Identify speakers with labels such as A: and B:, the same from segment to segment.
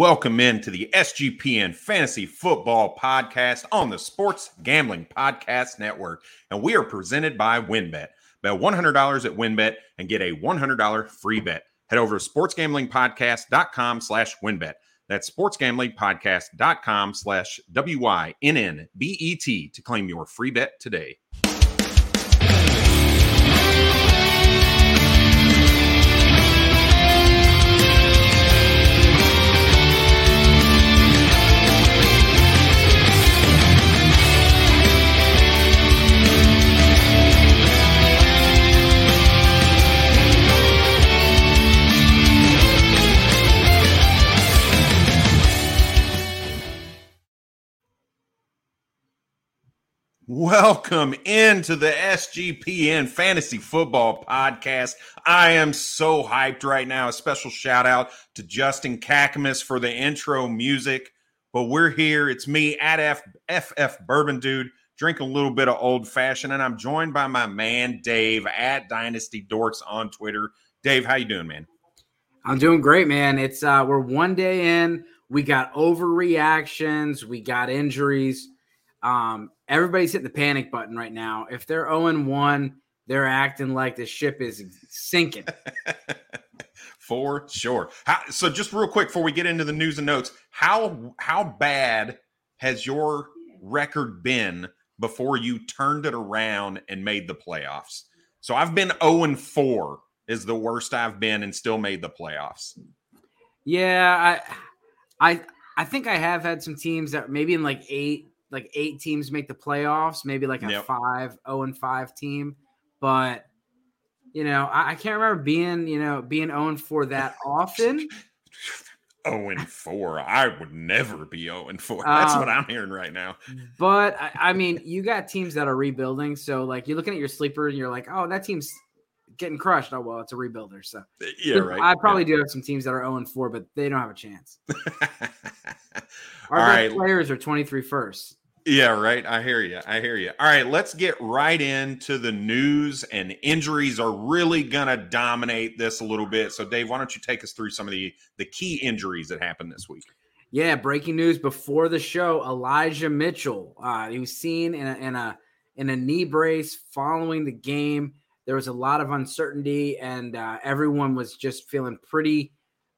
A: Welcome into the SGPN Fantasy Football Podcast on the Sports Gambling Podcast Network. And we are presented by WynnBET. Bet $100 at WynnBET and get a $100 free bet. Head over to sportsgamblingpodcast.com slash WynnBET. That's sportsgamblingpodcast.com slash W-Y-N-N-B-E-T to claim your free bet today. Welcome into the SGPN Fantasy Football Podcast. I am so hyped right now. A special shout out to Justin Cackamus for the intro music. But we're here. It's me at F- FF Bourbon Dude, drinking a little bit of old fashioned, and I'm joined by my man Dave at Dynasty Dorks on Twitter. Dave, how you doing, man?
B: I'm doing great, man. It's uh we're one day in. We got overreactions, we got injuries. Um, everybody's hitting the panic button right now. If they're 0 1, they're acting like the ship is sinking.
A: For sure. How, so, just real quick before we get into the news and notes, how how bad has your record been before you turned it around and made the playoffs? So, I've been 0 4 is the worst I've been and still made the playoffs.
B: Yeah, I I I think I have had some teams that maybe in like eight like eight teams make the playoffs, maybe like a yep. five, oh and five team. But you know, I, I, can't remember being, you know, being owned for that often.
A: Oh and four. I would never be oh and four. That's um, what I'm hearing right now.
B: But I, I, mean, you got teams that are rebuilding. So like you're looking at your sleeper and you're like, oh, that team's getting crushed. Oh well, it's a rebuilder. So
A: yeah, right.
B: I probably yeah. do have some teams that are 0 and 4, but they don't have a chance. Our
A: All right.
B: players are 23 first.
A: Yeah, right. I hear you. I hear you. All right, let's get right into the news. And injuries are really gonna dominate this a little bit. So, Dave, why don't you take us through some of the the key injuries that happened this week?
B: Yeah, breaking news before the show: Elijah Mitchell. Uh, he was seen in a, in a in a knee brace following the game. There was a lot of uncertainty, and uh, everyone was just feeling pretty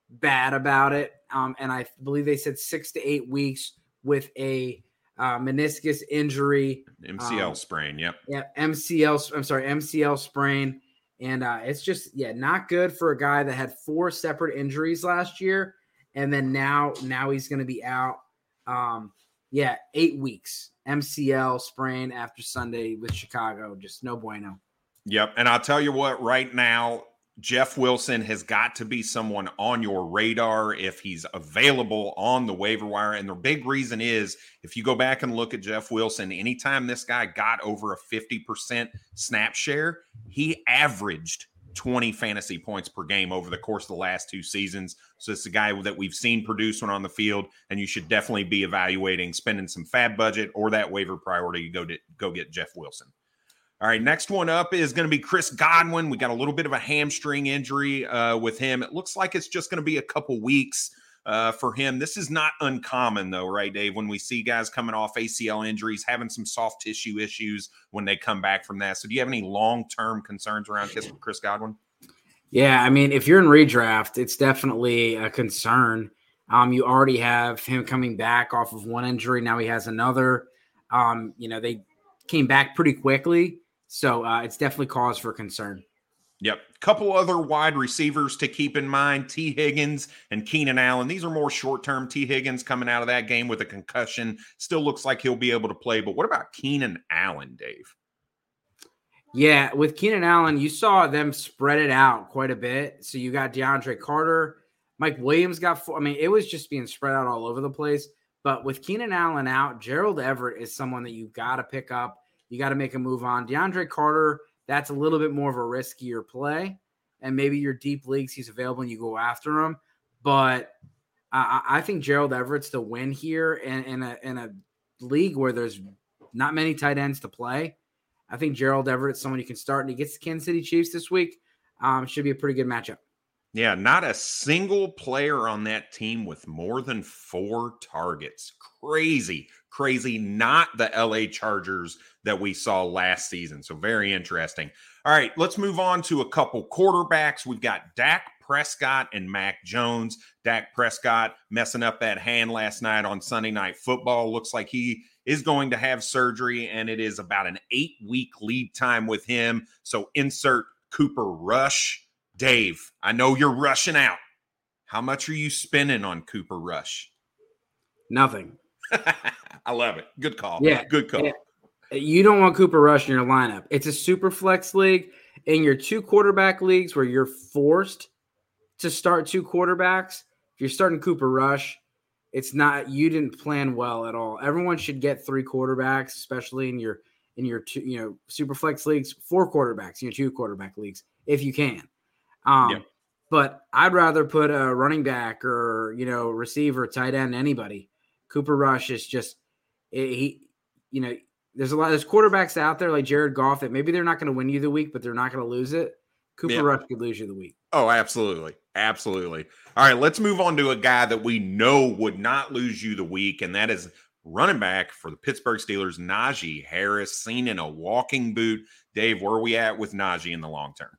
B: bad about it. Um, and I believe they said six to eight weeks with a uh, meniscus injury,
A: MCL um, sprain. Yep.
B: Yeah, MCL. I'm sorry, MCL sprain, and uh, it's just yeah, not good for a guy that had four separate injuries last year, and then now now he's going to be out. Um, yeah, eight weeks MCL sprain after Sunday with Chicago. Just no bueno.
A: Yep, and I'll tell you what, right now Jeff Wilson has got to be someone on your radar if he's available on the waiver wire. And the big reason is if you go back and look at Jeff Wilson, anytime this guy got over a 50% snap share, he averaged 20 fantasy points per game over the course of the last two seasons. So it's a guy that we've seen produce when on the field, and you should definitely be evaluating spending some FAAB budget or that waiver priority. Go to go get Jeff Wilson. All right, next one up is going to be Chris Godwin. We got a little bit of a hamstring injury uh, with him. It looks like it's just going to be a couple weeks uh, for him. This is not uncommon, though, right, Dave? When we see guys coming off ACL injuries, having some soft tissue issues when they come back from that. So, do you have any long term concerns around Chris Godwin?
B: Yeah, I mean, if you're in redraft, it's definitely a concern. Um, you already have him coming back off of one injury. Now he has another. Um, you know, they came back pretty quickly. So uh, it's definitely cause for concern.
A: Yep. Couple other wide receivers to keep in mind Tee Higgins and Keenan Allen. These are more short term. Tee Higgins coming out of that game with a concussion still looks like he'll be able to play. But what about Keenan Allen, Dave?
B: Yeah, with Keenan Allen, you saw them spread it out quite a bit. So you got DeAndre Carter, Mike Williams got four. I mean, it was just being spread out all over the place. But with Keenan Allen out, Gerald Everett is someone that you've got to pick up you got to make a move on. DeAndre Carter, that's a little bit more of a riskier play. And maybe your deep leagues, he's available and you go after him. But I, I think Gerald Everett's the win here in, in, a, in a league where there's not many tight ends to play. I think Gerald Everett's someone you can start, and he gets the Kansas City Chiefs this week. Um, should be a pretty good matchup.
A: Yeah, not a single player on that team with more than four targets. Crazy, crazy. Not the LA Chargers that we saw last season. So, very interesting. All right, let's move on to a couple quarterbacks. We've got Dak Prescott and Mac Jones. Dak Prescott messing up that hand last night on Sunday Night Football. Looks like he is going to have surgery, and it is about an eight week lead time with him. So, insert Cooper Rush Dave, I know you're rushing out. How much are you spending on Cooper Rush?
B: Nothing.
A: I love it. Good call.
B: Yeah.
A: Good call. Yeah.
B: You don't want Cooper Rush in your lineup. It's a super flex league. In your two quarterback leagues where you're forced to start two quarterbacks, if you're starting Cooper Rush, it's not you didn't plan well at all. Everyone should get three quarterbacks, especially in your in your two, you know, super flex leagues, four quarterbacks in your two quarterback leagues, if you can. Um, yep. But I'd rather put a running back or you know receiver, tight end, anybody. Cooper Rush is just eh, he, you know, there's a lot there's quarterbacks out there like Jared Goff that maybe they're not going to win you the week, but they're not going to lose it. Cooper yep. Rush could lose you the week.
A: Oh, absolutely. Absolutely. All right, let's move on to a guy that we know would not lose you the week, and that is running back for the Pittsburgh Steelers, Najee Harris, seen in a walking boot. Dave, where are we at with Najee in the long term?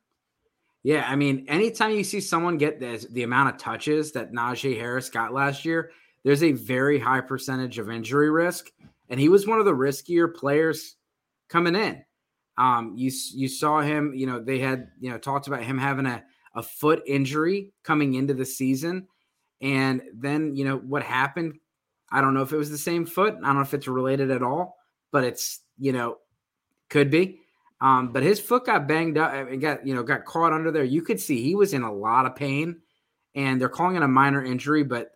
B: Yeah, I mean, anytime you see someone get this, the amount of touches that Najee Harris got last year, there's a very high percentage of injury risk, and he was one of the riskier players coming in. Um, you you saw him, you know, they had you know talked about him having a a foot injury coming into the season, and then you know what happened. I don't know if it was the same foot. I don't know if it's related at all, but it's you know could be. Um, but his foot got banged up and got, you know, got caught under there. You could see he was in a lot of pain and they're calling it a minor injury, but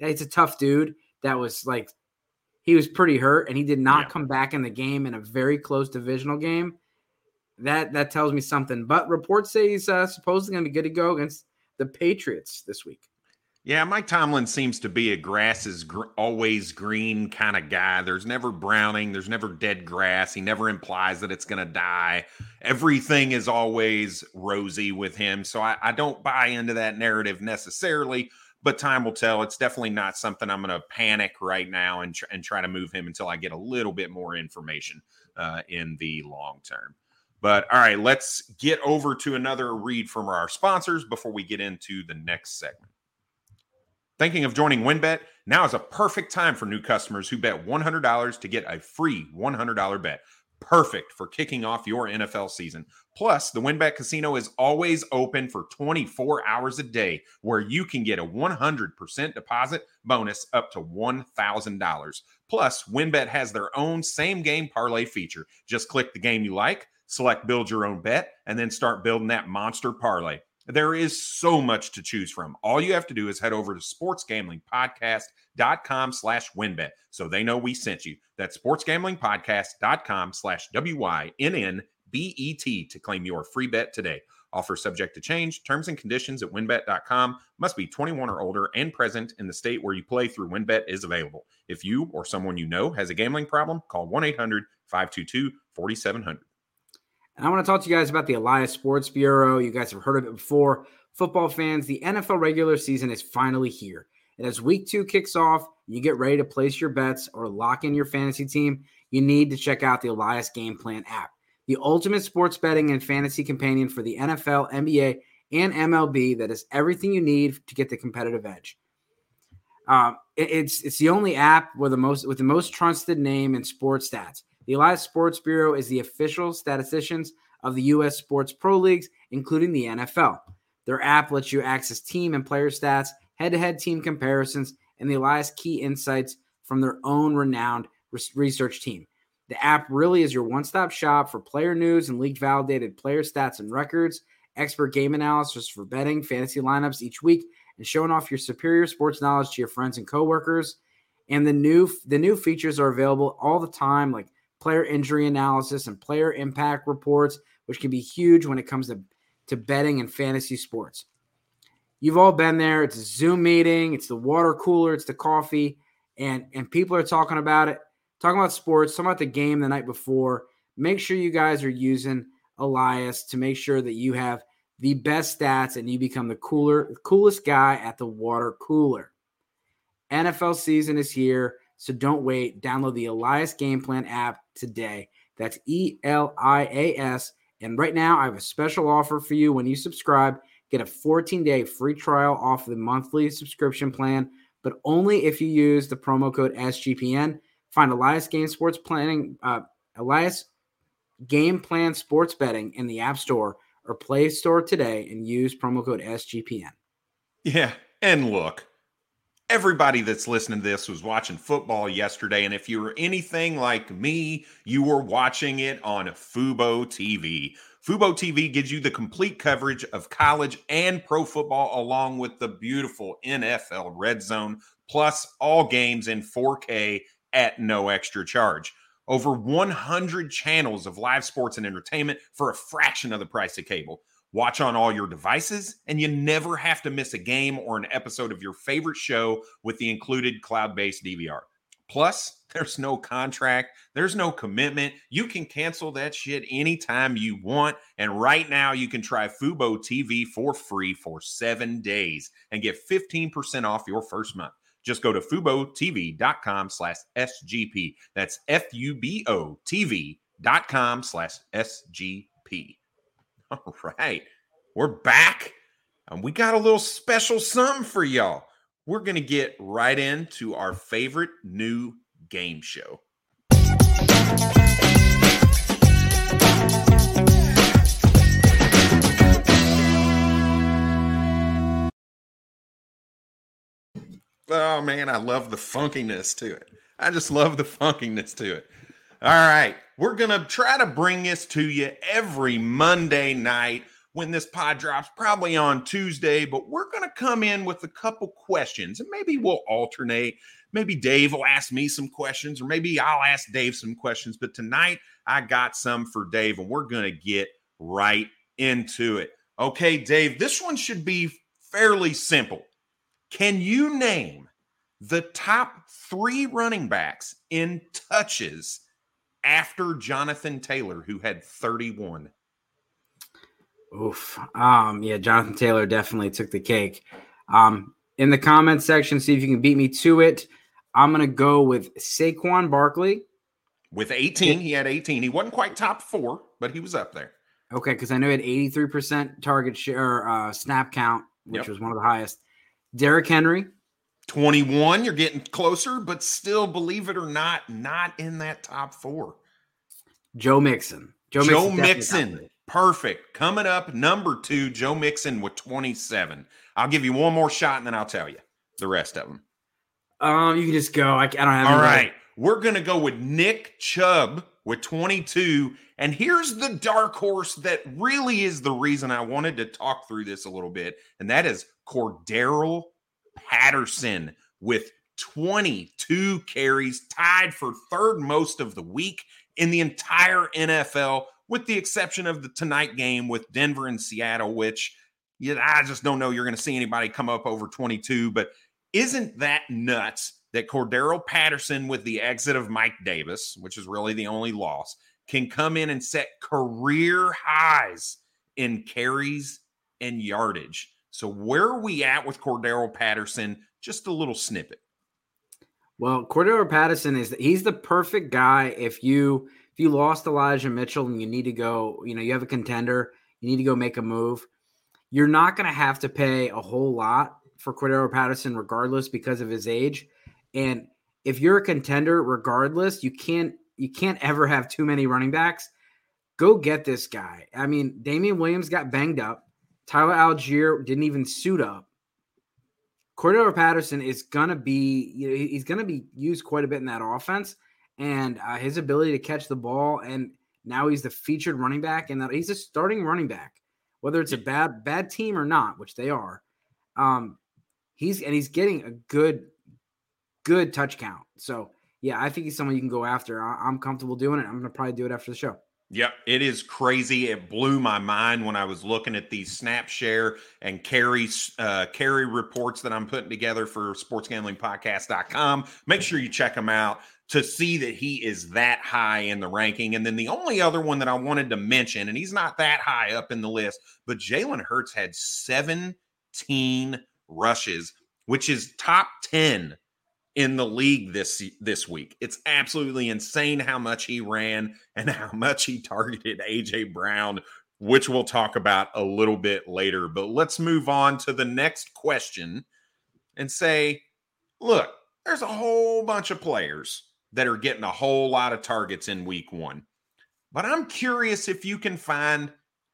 B: it's a tough dude that was like, he was pretty hurt and he did not yeah. come back in the game in a very close divisional game. That, that tells me something, but reports say he's uh, supposedly going to be good to go against the Patriots this week.
A: Yeah, Mike Tomlin seems to be a grass is gr- always green kind of guy. There's never browning, there's never dead grass. He never implies that it's going to die. Everything is always rosy with him. So I, I don't buy into that narrative necessarily, but time will tell. It's definitely not something I'm going to panic right now and, tr- and try to move him until I get a little bit more information uh, in the long term. But all right, let's get over to another read from our sponsors before we get into the next segment. Thinking of joining WynnBET? Now is a perfect time for new customers who bet $100 to get a free $100 bet. Perfect for kicking off your NFL season. Plus, the WynnBET Casino is always open for 24 hours a day, where you can get a 100% deposit bonus up to $1,000. Plus, WynnBET has their own same game parlay feature. Just click the game you like, select build your own bet, and then start building that monster parlay. There is so much to choose from. All you have to do is head over to sportsgamblingpodcast.com slash wynnbet so they know we sent you. That's sportsgamblingpodcast.com slash W-Y-N-N-B-E-T to claim your free bet today. Offer subject to change. Terms and conditions at wynnbet.com. Must be 21 or older and present in the state where you play through WynnBET is available. If you or someone you know has a gambling problem, call 1 800 522 4700.
B: And I want to talk to you guys about the Elias Sports Bureau. You guys have heard of it before. Football fans, the NFL regular season is finally here. And as week two kicks off, you get ready to place your bets or lock in your fantasy team, you need to check out the Elias Game Plan app, the ultimate sports betting and fantasy companion for the NFL, NBA, and MLB that is everything you need to get the competitive edge. Um, it, it's it's the only app with the most with the most trusted name in sports stats. The Elias Sports Bureau is the official statisticians of the U.S. sports pro leagues, including the NFL. Their app lets you access team and player stats, head to head team comparisons, and the Elias key insights from their own renowned research team. The app really is your one stop shop for player news and league validated player stats and records, expert game analysis for betting, fantasy lineups each week, and showing off your superior sports knowledge to your friends and coworkers. And the new the new features are available all the time, like player injury analysis, and player impact reports, which can be huge when it comes to, to betting and fantasy sports. You've all been there. It's a Zoom meeting, it's the water cooler, it's the coffee, and, and people are talking about it, talking about sports, talking about the game the night before. Make sure you guys are using Elias to make sure that you have the best stats, and you become the cooler, coolest guy at the water cooler. NFL season is here, so don't wait. Download the Elias Game Plan app today. That's E L I A S. And right now, I have a special offer for you when you subscribe. Get a 14 day free trial off the monthly subscription plan, but only if you use the promo code SGPN. Find Elias Game Sports Planning, uh, Elias Game Plan Sports Betting in the App Store or Play Store today and use promo code SGPN.
A: Yeah. And look, everybody that's listening to this was watching football yesterday. And if you were anything like me, you were watching it on Fubo TV. Fubo TV gives you the complete coverage of college and pro football, along with the beautiful NFL Red Zone, plus all games in 4K at no extra charge. Over 100 channels of live sports and entertainment for a fraction of the price of cable. Watch on all your devices, and you never have to miss a game or an episode of your favorite show with the included cloud based DVR. Plus, there's no contract, there's no commitment. You can cancel that shit anytime you want. And right now, you can try Fubo TV for free for seven days and get 15% off your first month. Just go to FuboTV.com slash SGP. That's F U B O TV.com slash SGP. All right, we're back and we got a little special something for y'all. We're going to get right into our favorite new game show. Oh man, I love the funkiness to it. I just love the funkiness to it. All right, we're going to try to bring this to you every Monday night when this pod drops, probably on Tuesday, but we're going to come in with a couple questions and maybe we'll alternate. Maybe Dave will ask me some questions, or maybe I'll ask Dave some questions. But tonight I got some for Dave, and we're going to get right into it. Okay, Dave, this one should be fairly simple. Can you name the top three running backs in touches after Jonathan Taylor, who had 31?
B: Oof. Um, yeah, Jonathan Taylor definitely took the cake. Um, in the comments section, see if you can beat me to it. I'm gonna go with Saquon Barkley.
A: With 18, he had 18. He wasn't quite top four, but he was up there.
B: Okay, because I know he had 83% target share uh, snap count, which
A: Yep.
B: was one of the highest. Derrick Henry.
A: 21, you're getting closer, but still, believe it or not, not in that top four.
B: Joe Mixon.
A: Joe,
B: definitely
A: Mixon, perfect. Coming up, number two, Joe Mixon with 27. I'll give you one more shot and then I'll tell you the rest of them.
B: Um, you can just go. I, I don't have.
A: All right. We're going to go with Nick Chubb with 22. And here's the dark horse that really is the reason I wanted to talk through this a little bit. And that is Cordarrelle Patterson with 22 carries, tied for third most of the week in the entire NFL, with the exception of the tonight game with Denver and Seattle, which I just don't know you're going to see anybody come up over 22. But isn't that nuts that Cordarrelle Patterson, with the exit of Mike Davis, which is really the only loss, can come in and set career highs in carries and yardage? So, where are we at with Cordarrelle Patterson? Just a little snippet.
B: Well, Cordarrelle Patterson is he's the perfect guy if you if you lost Elijah Mitchell and you need to go, you know, you have a contender, you need to go make a move. You're not going to have to pay a whole lot for Cordarrelle Patterson regardless because of his age. And if you're a contender regardless, you can't you can't ever have too many running backs. Go get this guy. I mean, Damien Williams got banged up. Tyler Allgeier didn't even suit up. Cordarrelle Patterson is gonna be you know, he's gonna be used quite a bit in that offense, and uh, his ability to catch the ball, and now he's the featured running back, and that he's a starting running back, whether it's a bad bad team or not, which they are. Um, he's and he's getting a good good touch count. So yeah, I think he's someone you can go after. I, I'm comfortable doing it. I'm gonna probably do it after the show.
A: Yep, it is crazy. It blew my mind when I was looking at these snap share and carry uh, carry reports that I'm putting together for sportsgamblingpodcast.com. Make sure you check them out to see that he is that high in the ranking. And then the only other one that I wanted to mention, and he's not that high up in the list, but Jalen Hurts had 17 rushes, which is top 10 in the league this this week. It's absolutely insane how much he ran and how much he targeted AJ Brown, which we'll talk about a little bit later. But let's move on to the next question and say, look, there's a whole bunch of players that are getting a whole lot of targets in week 1. But I'm curious if you can find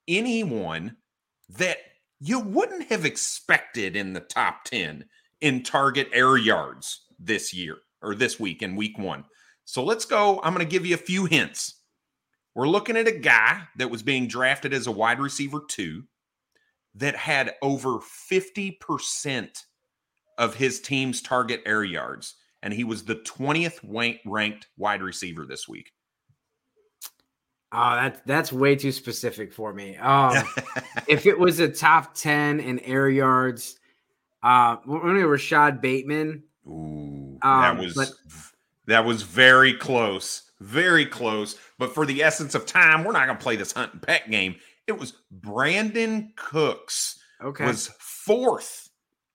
A: anyone that you wouldn't have expected in the top 10 in target air yards this year or this week in week one. So let's go. I'm going to give you a few hints. We're looking at a guy that was being drafted as a wide receiver two that had over 50% of his team's target air yards. And he was the 20th ranked wide receiver this week.
B: Oh, that's that's way too specific for me. Um, if it was a top 10 in air yards, uh, only Rashod Bateman
A: Ooh, um, that was but, that was very close, very close. But for the essence of time, we're not going to play this hunt and pet game. It was Brandin Cooks.
B: Okay,
A: was fourth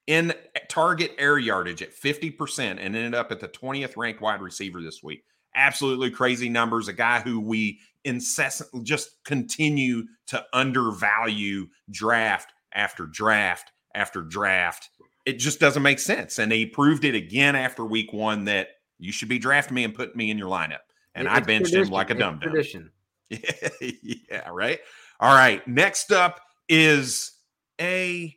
A: in target air yardage at fifty percent, and ended up at the twentieth ranked wide receiver this week. Absolutely crazy numbers. A guy who we incessantly just continue to undervalue draft after draft after draft it just doesn't make sense. And he proved it again after week one that you should be drafting me and putting me in your lineup. And it's I benched tradition. him like a dumb
B: tradition.
A: yeah, right. All right. Next up is a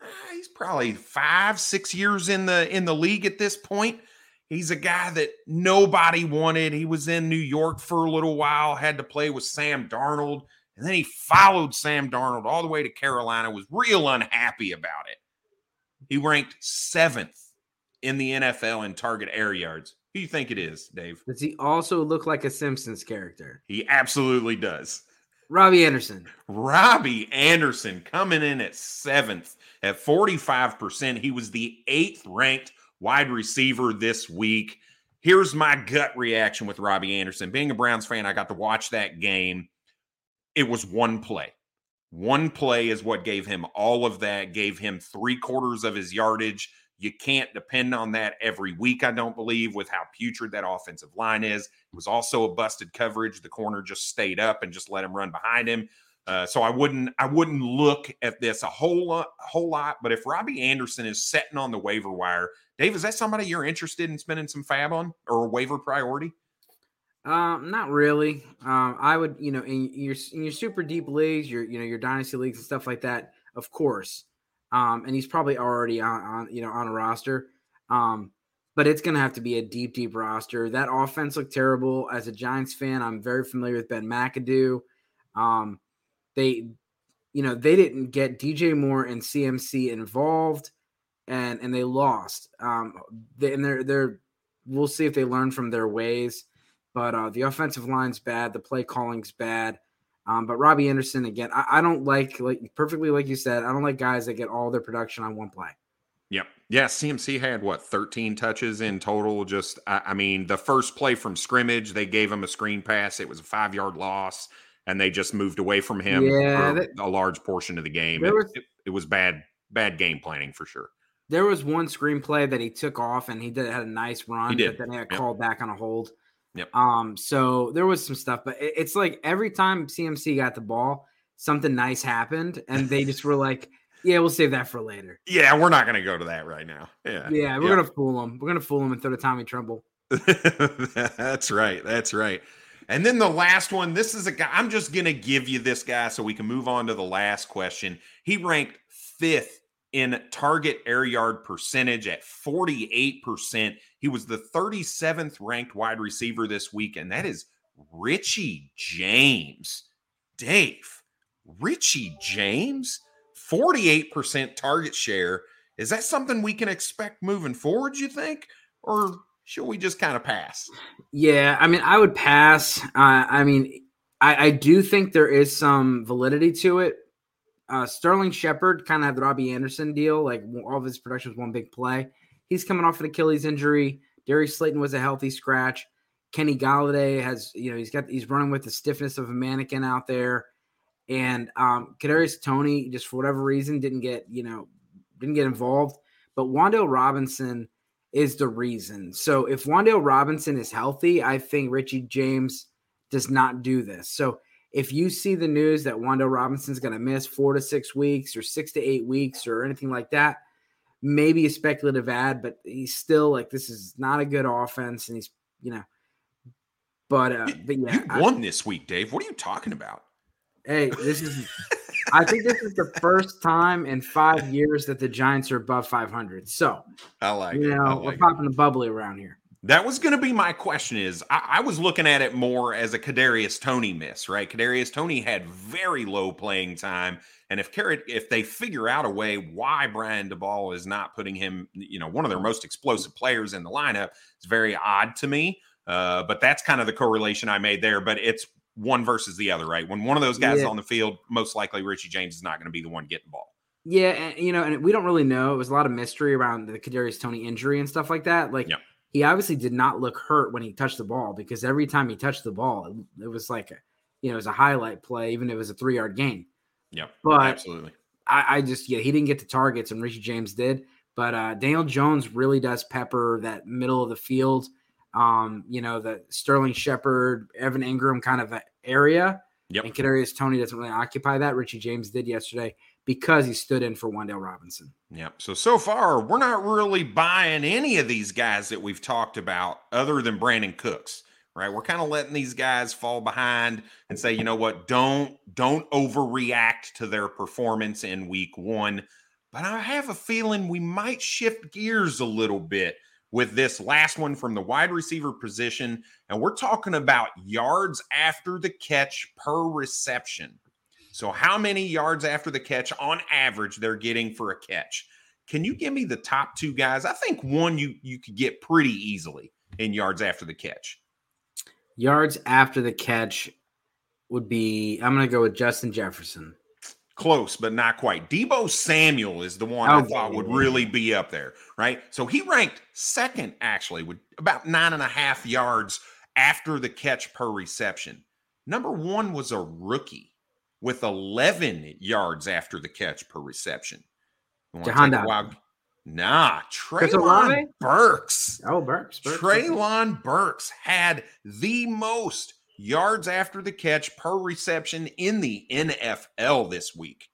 A: uh, he's probably five, six years in the in the league at this point. He's a guy that nobody wanted. He was in New York for a little while, had to play with Sam Darnold, and then he followed Sam Darnold all the way to Carolina, was real unhappy about it. He ranked seventh in the NFL in target air yards. Who do you think it is, Dave?
B: Does he also look like a Simpsons character?
A: He absolutely does.
B: Robbie Anderson.
A: Robbie Anderson coming in at seventh at 45%. He was the eighth ranked wide receiver this week. Here's my gut reaction with Robbie Anderson. Being a Browns fan, I got to watch that game. It was one play. One play is what gave him all of that, gave him three quarters of his yardage. You can't depend on that every week, I don't believe, with how putrid that offensive line is. It was also a busted coverage. The corner just stayed up and just let him run behind him. Uh, so I wouldn't I wouldn't look at this a whole lot, a whole lot. But if Robbie Anderson is setting on the waiver wire, Dave, is that somebody you're interested in spending some FAAB on or a waiver priority?
B: Um, not really. Um, I would, you know, in your in your super deep leagues, your you know your dynasty leagues and stuff like that, of course. Um, and he's probably already on, on you know on a roster. Um, but it's gonna have to be a deep, deep roster. That offense looked terrible. As a Giants fan, I'm very familiar with Ben McAdoo. Um, they, you know, they didn't get DJ Moore and CMC involved, and and they lost. Um, they, and they're they're we'll see if they learn from their ways. But uh, the offensive line's bad. The play calling's bad. Um, but Robbie Anderson again, I, I, don't like like perfectly like you said. I don't like guys that get all their production on one play.
A: Yep. Yeah. CMC had what 13 touches in total. Just I, I mean, the first play from scrimmage, they gave him a screen pass. It was a five yard loss, and they just moved away from him yeah, that, a large portion of the game. It, was, it, it was bad bad game planning for sure.
B: There was one screenplay that he took off and he did had a nice run, but then he got yep. called back on a hold.
A: Yep.
B: Um, so there was some stuff, but it, it's like every time CMC got the ball, something nice happened, and they just were like, "Yeah, we'll save that for later."
A: Yeah, we're not going to go to that right now. Yeah,
B: yeah, we're gonna fool them. We're gonna fool them and throw to Tommy Tremble.
A: that's right. That's right. And then the last one. This is a guy. I'm just gonna give you this guy so we can move on to the last question. He ranked fifth in target air yard percentage at 48%. He was the 37th ranked wide receiver this week, and that is Richie James. Dave, Richie James, 48% target share. Is that something we can expect moving forward, you think? Or should we just kind of pass?
B: Yeah, I mean, I would pass. Uh, I mean, I, I do think there is some validity to it. Uh, Sterling Shepard kind of had the Robbie Anderson deal, like all of his production was one big play. He's coming off an Achilles injury. Darius Slayton was a healthy scratch. Kenny Golladay has, you know, he's got he's running with the stiffness of a mannequin out there. And um Kadarius Toney, just for whatever reason, didn't get, you know, didn't get involved. But Wan'Dale Robinson is the reason. So if Wan'Dale Robinson is healthy, I think Richie James does not do this. So if you see the news that Wan'Dale Robinson's going to miss four to six weeks or six to eight weeks or anything like that, maybe a speculative ad, but he's still like this is not a good offense, and he's you know. But uh, but yeah,
A: you won I, this week, Dave. What are you talking about?
B: Hey, this is. I think this is the first time in five years that the Giants are above 500. So
A: I like
B: you know
A: like
B: we're popping the bubbly around here.
A: That was going to be my question. Is I, I, was looking at it more as a Kadarius Toney miss, right? Kadarius Toney had very low playing time, and if Carrot, if they figure out a way why Brian Daboll is not putting him, you know, one of their most explosive players in the lineup, it's very odd to me. Uh, but that's kind of the correlation I made there. But it's one versus the other, right? When one of those guys yeah. is on the field, most likely Richie James is not going to be the one getting the ball.
B: Yeah, and, you know, and we don't really know. It was a lot of mystery around the Kadarius Toney injury and stuff like that. Like, yep he obviously did not look hurt when he touched the ball because every time he touched the ball, it, it was like a, you know, it was a highlight play, even if it was a three yard gain.
A: Yeah,
B: but
A: absolutely.
B: I, I, just yeah, he didn't get the targets, and Richie James did. But uh, Daniel Jones really does pepper that middle of the field. Um, you know, the Sterling Shepard, Evan Engram kind of area.
A: Yep.
B: And Kadarius Toney doesn't really occupy that. Richie James did yesterday because he stood in for Wan'Dale Robinson.
A: Yep. So so far, we're not really buying any of these guys that we've talked about, other than Brandin Cooks. Right. We're kind of letting these guys fall behind and say, you know what, don't don't overreact to their performance in week one. But I have a feeling we might shift gears a little bit with this last one from the wide receiver position. And we're talking about yards after the catch per reception. So, how many yards after the catch on average they're getting for a catch? Can you give me the top two guys? I think one you you could get pretty easily in yards after the catch.
B: Yards after the catch would be I'm going to go with Justin Jefferson.
A: Close, but not quite. Deebo Samuel is the one I oh, thought would really be up there, right? So he ranked second, actually, with about nine and a half yards after the catch per reception. Number one was a rookie with 11 yards after the catch per reception.
B: Wild...
A: Nah, Treylon Burks.
B: Oh, Burks.
A: Burks. Treylon Burks had the most yards after the catch per reception in the NFL this week,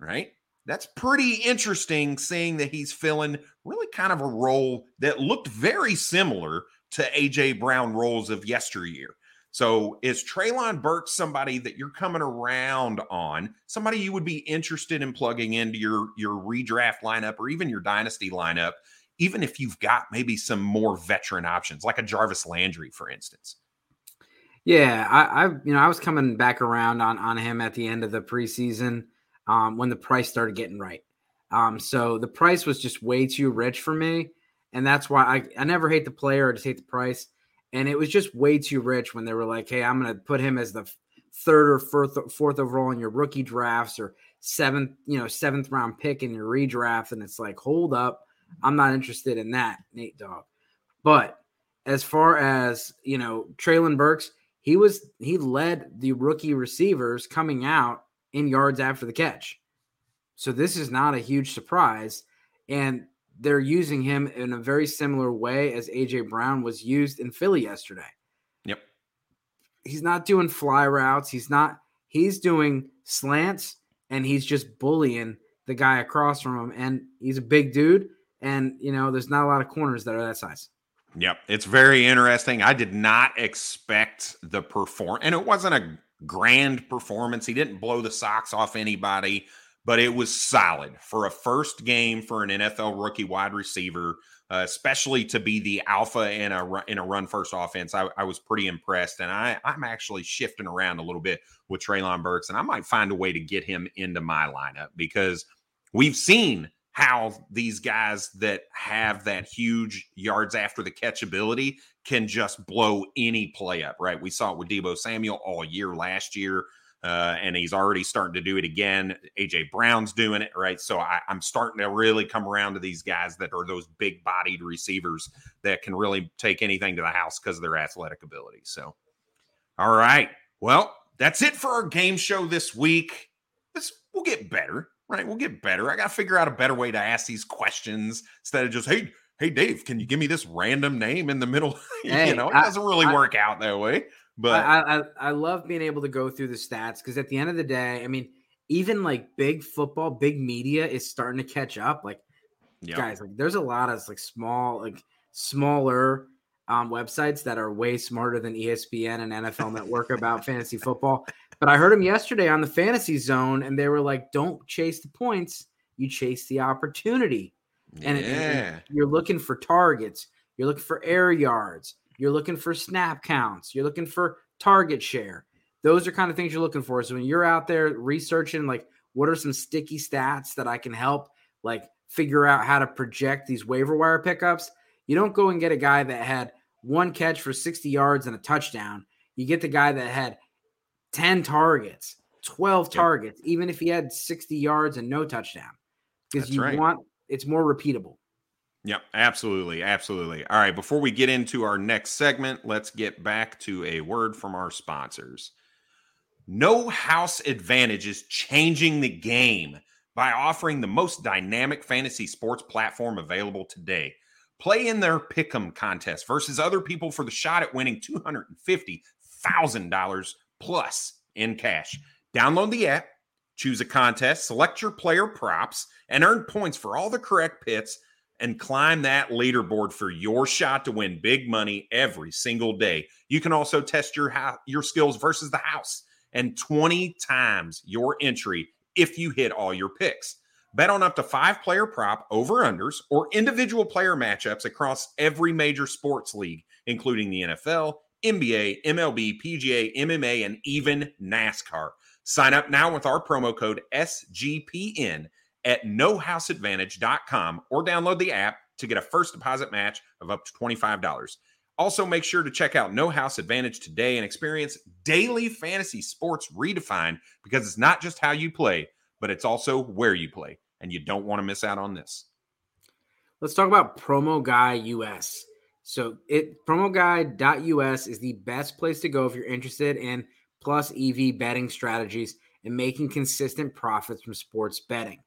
A: right? That's pretty interesting seeing that he's filling really kind of a role that looked very similar to AJ Brown roles of yesteryear. So is Treylon Burks somebody that you're coming around on, somebody you would be interested in plugging into your your redraft lineup or even your dynasty lineup, even if you've got maybe some more veteran options, like a Jarvis Landry, for instance?
B: Yeah, I, I you know I was coming back around on on him at the end of the preseason um, when the price started getting right. Um, so the price was just way too rich for me, and that's why I I never hate the player, I just hate the price. And it was just way too rich when they were like, hey, I'm going to put him as the third or fourth, fourth overall in your rookie drafts or seventh, you know, seventh round pick in your redraft. And it's like, hold up. I'm not interested in that, Nate Dog. But as far as, you know, Treylon Burks, he was, he led the rookie receivers coming out in yards after the catch. So this is not a huge surprise. And they're using him in a very similar way as AJ Brown was used in Philly yesterday.
A: Yep.
B: He's not doing fly routes. He's not, he's doing slants and he's just bullying the guy across from him. And he's a big dude. And, you know, there's not a lot of corners that are that size.
A: Yep. It's very interesting. I did not expect the perform, and it wasn't a grand performance. He didn't blow the socks off anybody but it was solid for a first game for an NFL rookie wide receiver, uh, especially to be the alpha in a in a run first offense. I, I, was pretty impressed, and I I'm actually shifting around a little bit with Treylon Burks, and I might find a way to get him into my lineup because we've seen how these guys that have that huge yards after the catch ability can just blow any play up, right? We saw it with Deebo Samuel all year last year, uh, and he's already starting to do it again. AJ Brown's doing it, right? So I, I'm starting to really come around to these guys that are those big bodied receivers that can really take anything to the house because of their athletic ability. So, all right. Well, that's it for our game show this week. This we'll get better right? We'll get better. I got to figure out a better way to ask these questions instead of just, hey, hey, Dave, can you give me this random name in the middle? Hey, you know, it doesn't really I, work out that way. But
B: I, I, I love being able to go through the stats because at the end of the day, I mean, even like big football, big media is starting to catch up. Like, yep. guys, like there's a lot of like small, like smaller um, websites that are way smarter than ESPN and NFL Network about fantasy football. But I heard him yesterday on the fantasy zone, and they were like, "Don't chase the points; you chase the opportunity." And, yeah. and you're looking for targets, you're looking for air yards, you're looking for snap counts, you're looking for target share. Those are kind of things you're looking for. So when you're out there researching, like, what are some sticky stats that I can help, like, figure out how to project these waiver wire pickups? You don't go and get a guy that had one catch for 60 yards and a touchdown. You get the guy that had 10 targets, 12 yep. targets, even if he had 60 yards and no touchdown. Because you right. want it's more repeatable.
A: Yep, absolutely. Absolutely. All right, before we get into our next segment, let's get back to a word from our sponsors. No House Advantage is changing the game by offering the most dynamic fantasy sports platform available today. Play in their pick'em contest versus other people for the shot at winning $250,000 plus in cash. Download the app, choose a contest, select your player props, and earn points for all the correct pits and climb that leaderboard for your shot to win big money every single day. You can also test your your skills versus the house and 20 times your entry if you hit all your picks. Bet on up to 5 player prop over unders or individual player matchups across every major sports league including the NFL, NBA, MLB, PGA, MMA, and even NASCAR. Sign up now with our promo code SGPN at nohouseadvantage.com or download the app to get a first deposit match of up to $25. Also, make sure to check out No House Advantage today and experience daily fantasy sports redefined because it's not just how you play, but it's also where you play. And you don't want to miss out on this.
B: Let's talk about Promo Guy US. So it promoguy.us is the best place to go if you're interested in plus EV betting strategies and making consistent profits from sports betting.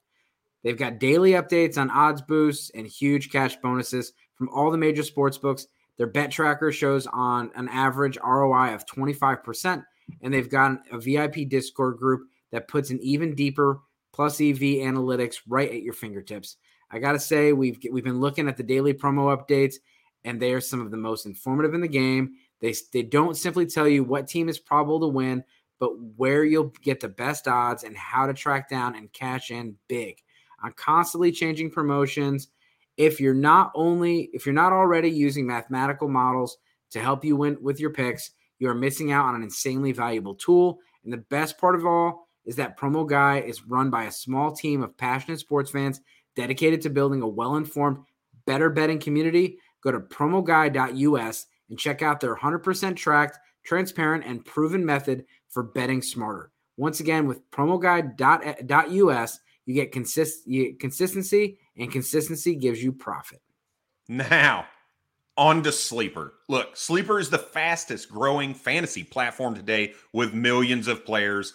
B: They've got daily updates on odds boosts and huge cash bonuses from all the major sports books. Their bet tracker shows on an average ROI of 25%, and they've got a VIP Discord group that puts an even deeper plus EV analytics right at your fingertips. I got to say, we've we've been looking at the daily promo updates and they are some of the most informative in the game. They, they don't simply tell you what team is probable to win, but where you'll get the best odds and how to track down and cash in big. I'm constantly changing promotions. If you're not only if you're not already using mathematical models to help you win with your picks, you are missing out on an insanely valuable tool. And the best part of all is that Promo Guy is run by a small team of passionate sports fans dedicated to building a well-informed, better betting community Go to promoguy.us and check out their 100% tracked, transparent, and proven method for betting smarter. Once again, with promoguy.us, you get consist- you, consistency, and consistency gives you profit.
A: Now, on to Sleeper. Look, Sleeper is the fastest growing fantasy platform today with millions of players.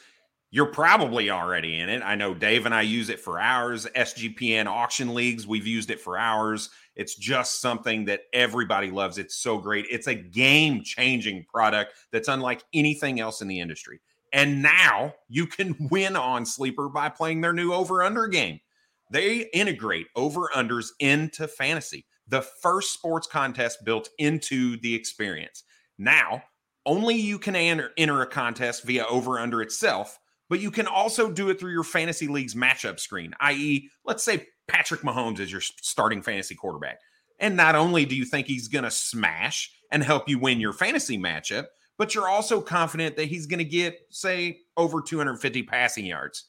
A: You're probably already in it. I know Dave and I use it for hours. SGPN auction leagues, we've used it for hours. It's just something that everybody loves. It's so great. It's a game changing product that's unlike anything else in the industry. And now you can win on Sleeper by playing their new over under game. They integrate over unders into fantasy, the first sports contest built into the experience. Now, only you can enter, enter a contest via over under itself, but you can also do it through your fantasy league's matchup screen, i.e., let's say Patrick Mahomes is your starting fantasy quarterback. And not only do you think he's going to smash and help you win your fantasy matchup, but you're also confident that he's going to get, say, over 250 passing yards.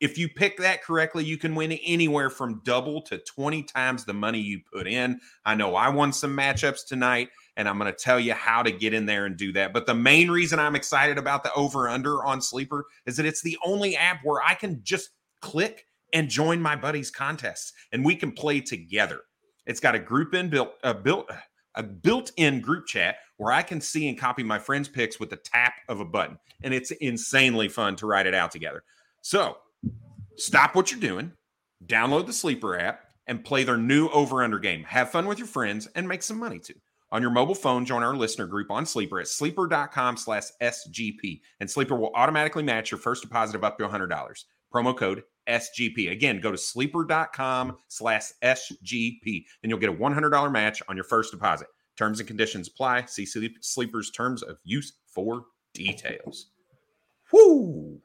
A: If you pick that correctly, you can win anywhere from double to 20 times the money you put in. I know I won some matchups tonight, and I'm going to tell you how to get in there and do that. But the main reason I'm excited about the over under on Sleeper is that it's the only app where I can just click and join my buddies' contests, and we can play together. It's got a group in built, uh, built, a built-in group chat where I can see and copy my friends' picks with the tap of a button, and it's insanely fun to write it out together. So, stop what you're doing, download the Sleeper app, and play their new over/under game. Have fun with your friends and make some money too. On your mobile phone, join our listener group on Sleeper at sleeper.com slash SGP, and Sleeper will automatically match your first deposit of up to $100. Promo code SGP. Again, go to sleeper.com slash SGP and you'll get a $100 match on your first deposit. Terms and conditions apply. See Sleeper's terms of use for details. Whoo!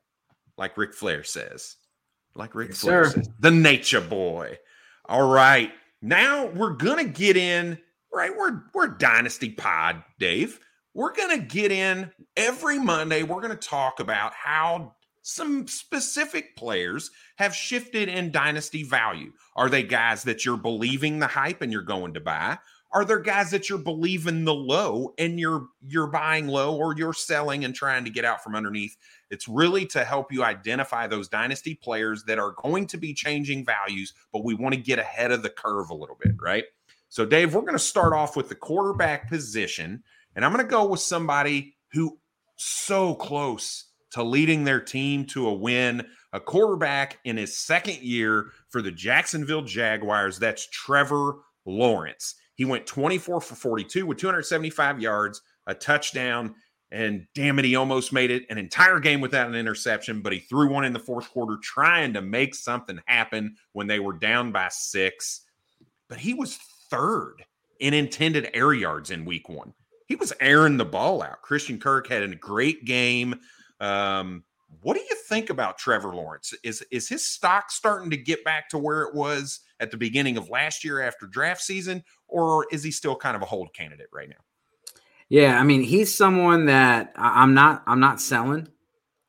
A: Like Ric Flair says. Like Ric yes, Flair sir. says. The nature boy. All right. Now we're gonna get in, right? We're we're Dynasty Pod, Dave. We're gonna get in every Monday. We're gonna talk about how some specific players have shifted in dynasty value. Are they guys that you're believing the hype and you're going to buy? Are there guys that you're believing the low and you're you're buying low or you're selling and trying to get out from underneath? It's really to help you identify those dynasty players that are going to be changing values, but we want to get ahead of the curve a little bit, right? So Dave, we're going to start off with the quarterback position and I'm going to go with somebody who so close to leading their team to a win. A quarterback in his second year for the Jacksonville Jaguars. That's Trevor Lawrence. He went 24 for 42 with 275 yards, a touchdown, and damn it, he almost made it an entire game without an interception, but he threw one in the fourth quarter trying to make something happen when they were down by six. But he was third in intended air yards in week one. He was airing the ball out. Christian Kirk had a great game. Um, what do you think about Trevor Lawrence? Is is his stock starting to get back to where it was at the beginning of last year after draft season, or is he still kind of a hold candidate right now?
B: Yeah, I mean, he's someone that I'm not I'm not selling.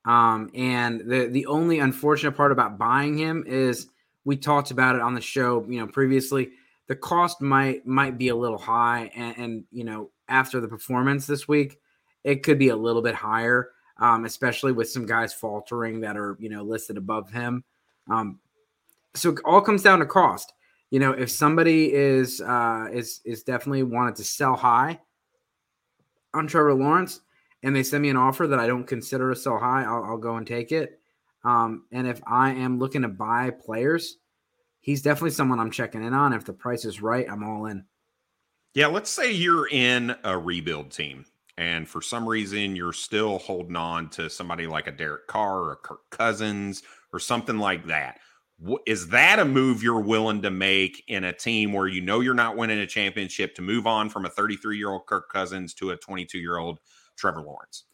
B: Um, and the the only unfortunate part about buying him is we talked about it on the show, you know, previously. The cost might might be a little high, and, and you know, after the performance this week, it could be a little bit higher um, especially with some guys faltering that are you know listed above him. Um, so it all comes down to cost. You know, if somebody is uh, is is definitely wanted to sell high on Trevor Lawrence, and they send me an offer that I don't consider a sell high, I'll, I'll go and take it. Um, and if I am looking to buy players, he's definitely someone I'm checking in on. If the price is right, I'm all in.
A: Yeah, let's say you're in a rebuild team and for some reason you're still holding on to somebody like a Derek Carr or a Kirk Cousins or something like that. Is that a move you're willing to make in a team where you know you're not winning a championship to move on from a 33 year old Kirk Cousins to a 22 year old Trevor Lawrence?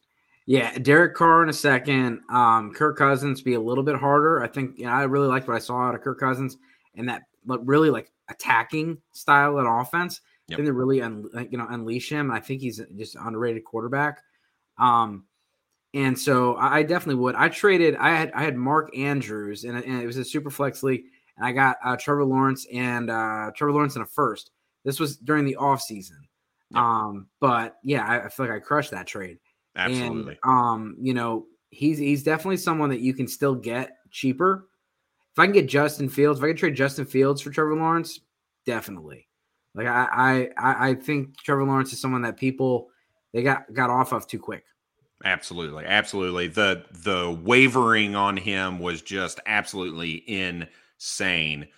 B: Yeah, Derek Carr in a second. Um, Kirk Cousins be a little bit harder. I think you know, I really liked what I saw out of Kirk Cousins and that really like attacking style of offense. Yep. To really un, you know unleash him. I think he's just an underrated quarterback. Um, and so I definitely would. I traded. I had I had Mark Andrews, and, and it was a super flex league, and I got uh, Trevor Lawrence and uh, Trevor Lawrence in a first. This was during the off season. Yep. Um, but yeah, I, I, feel like I crushed that trade.
A: Absolutely.
B: And, um, you know, he's he's definitely someone that you can still get cheaper. If I can get Justin Fields, if I can trade Justin Fields for Trevor Lawrence, definitely. Like I, I, I think Trevor Lawrence is someone that people they got got off of too quick.
A: Absolutely, absolutely. The the wavering on him was just absolutely insane.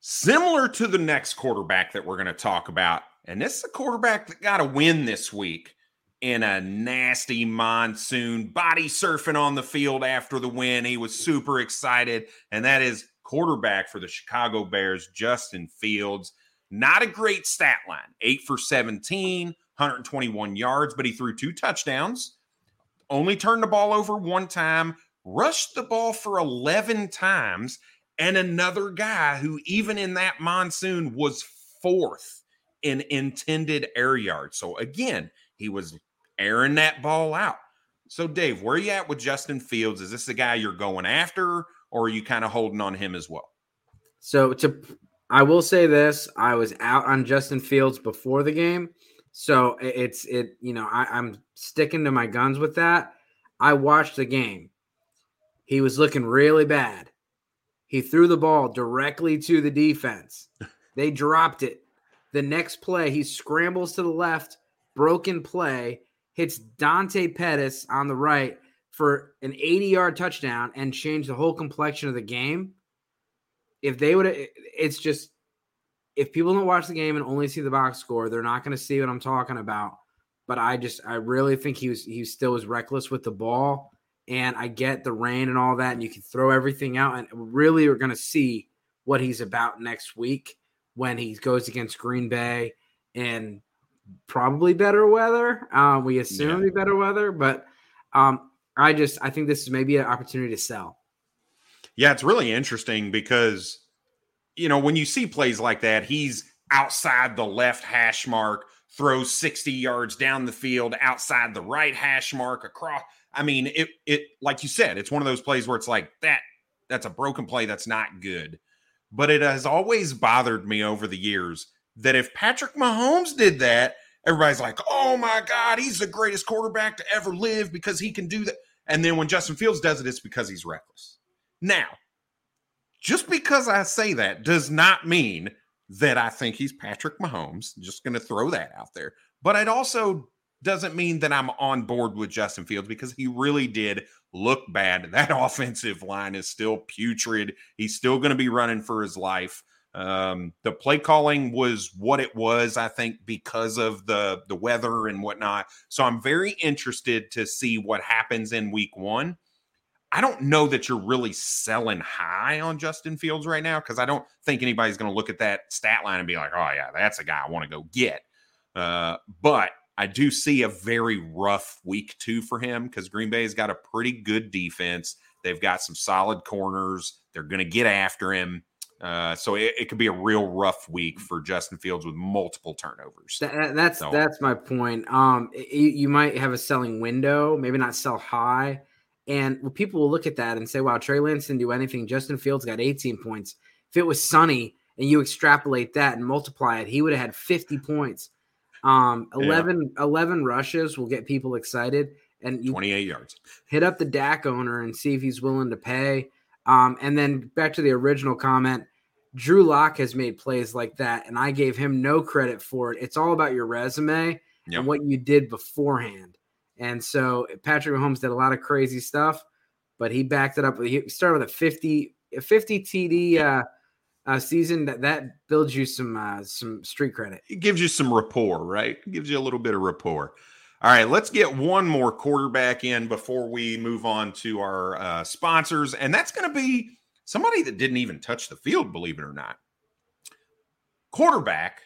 A: Similar to the next quarterback that we're going to talk about, and this is a quarterback that got a win this week in a nasty monsoon, body surfing on the field after the win. He was super excited, and that is quarterback for the Chicago Bears, Justin Fields. Not a great stat line. Eight for 17, 121 yards, but he threw two touchdowns, only turned the ball over one time, rushed the ball for 11 times, and another guy who, even in that monsoon, was fourth in intended air yards. So again, he was airing that ball out. So, Dave, where are you at with Justin Fields? Is this the guy you're going after, or are you kind of holding on him as well?
B: So to I will say this: I was out on Justin Fields before the game, so it's it. You know, I, I'm sticking to my guns with that. I watched the game. He was looking really bad. He threw the ball directly to the defense. They dropped it. The next play, he scrambles to the left, broken play, hits Dante Pettis on the right for an 80 yard touchdown and changed the whole complexion of the game. If they would, it's just, if people don't watch the game and only see the box score, they're not going to see what I'm talking about. But I just, I really think he was, he still was reckless with the ball. And I get the rain and all that, and you can throw everything out, and really we're going to see what he's about next week when he goes against Green Bay and probably better weather. Uh, we assume yeah. be better weather, but um, I just I think this is maybe an opportunity to sell.
A: Yeah, it's really interesting because you know when you see plays like that, he's outside the left hash mark, throws 60 yards down the field, outside the right hash mark, across. I mean, it it like you said, it's one of those plays where it's like that that's a broken play that's not good. But it has always bothered me over the years that if Patrick Mahomes did that, everybody's like, oh my God, he's the greatest quarterback to ever live because he can do that. And then when Justin Fields does it, it's because he's reckless. Now, just because I say that does not mean that I think he's Patrick Mahomes. Just going to throw that out there. But it also doesn't mean that I'm on board with Justin Fields because he really did look bad. That offensive line is still putrid. He's still going to be running for his life. Um, the play calling was what it was, I think, because of the the weather and whatnot. So I'm very interested to see what happens in week one. I don't know that you're really selling high on Justin Fields right now because I don't think anybody's going to look at that stat line and be like, oh, yeah, that's a guy I want to go get. Uh, but I do see a very rough week two for him because Green Bay's got a pretty good defense. They've got some solid corners. They're going to get after him. Uh, so it, it, could be a real rough week for Justin Fields with multiple turnovers.
B: That, that's so. that's my point. Um, you, you, might have a selling window, maybe not sell high, and people will look at that and say, "Wow, Trey Lance didn't do anything. Justin Fields got 18 points. If it was sunny and you extrapolate that and multiply it, he would have had 50 points. Um, 11, yeah. 11 rushes will get people excited, and
A: you 28 yards.
B: Hit up the DAC owner and see if he's willing to pay." Um, and then back to the original comment, Drew Lock has made plays like that, and I gave him no credit for it. It's all about your resume yep. and what you did beforehand. And so Patrick Mahomes did a lot of crazy stuff, but he backed it up. He started with a 50, a 50 TD uh, uh, season. That that builds you some uh, some street credit.
A: It gives you some rapport, right? It gives you a little bit of rapport. All right, let's get one more quarterback in before we move on to our uh, sponsors, and that's going to be somebody that didn't even touch the field, believe it or not. Quarterback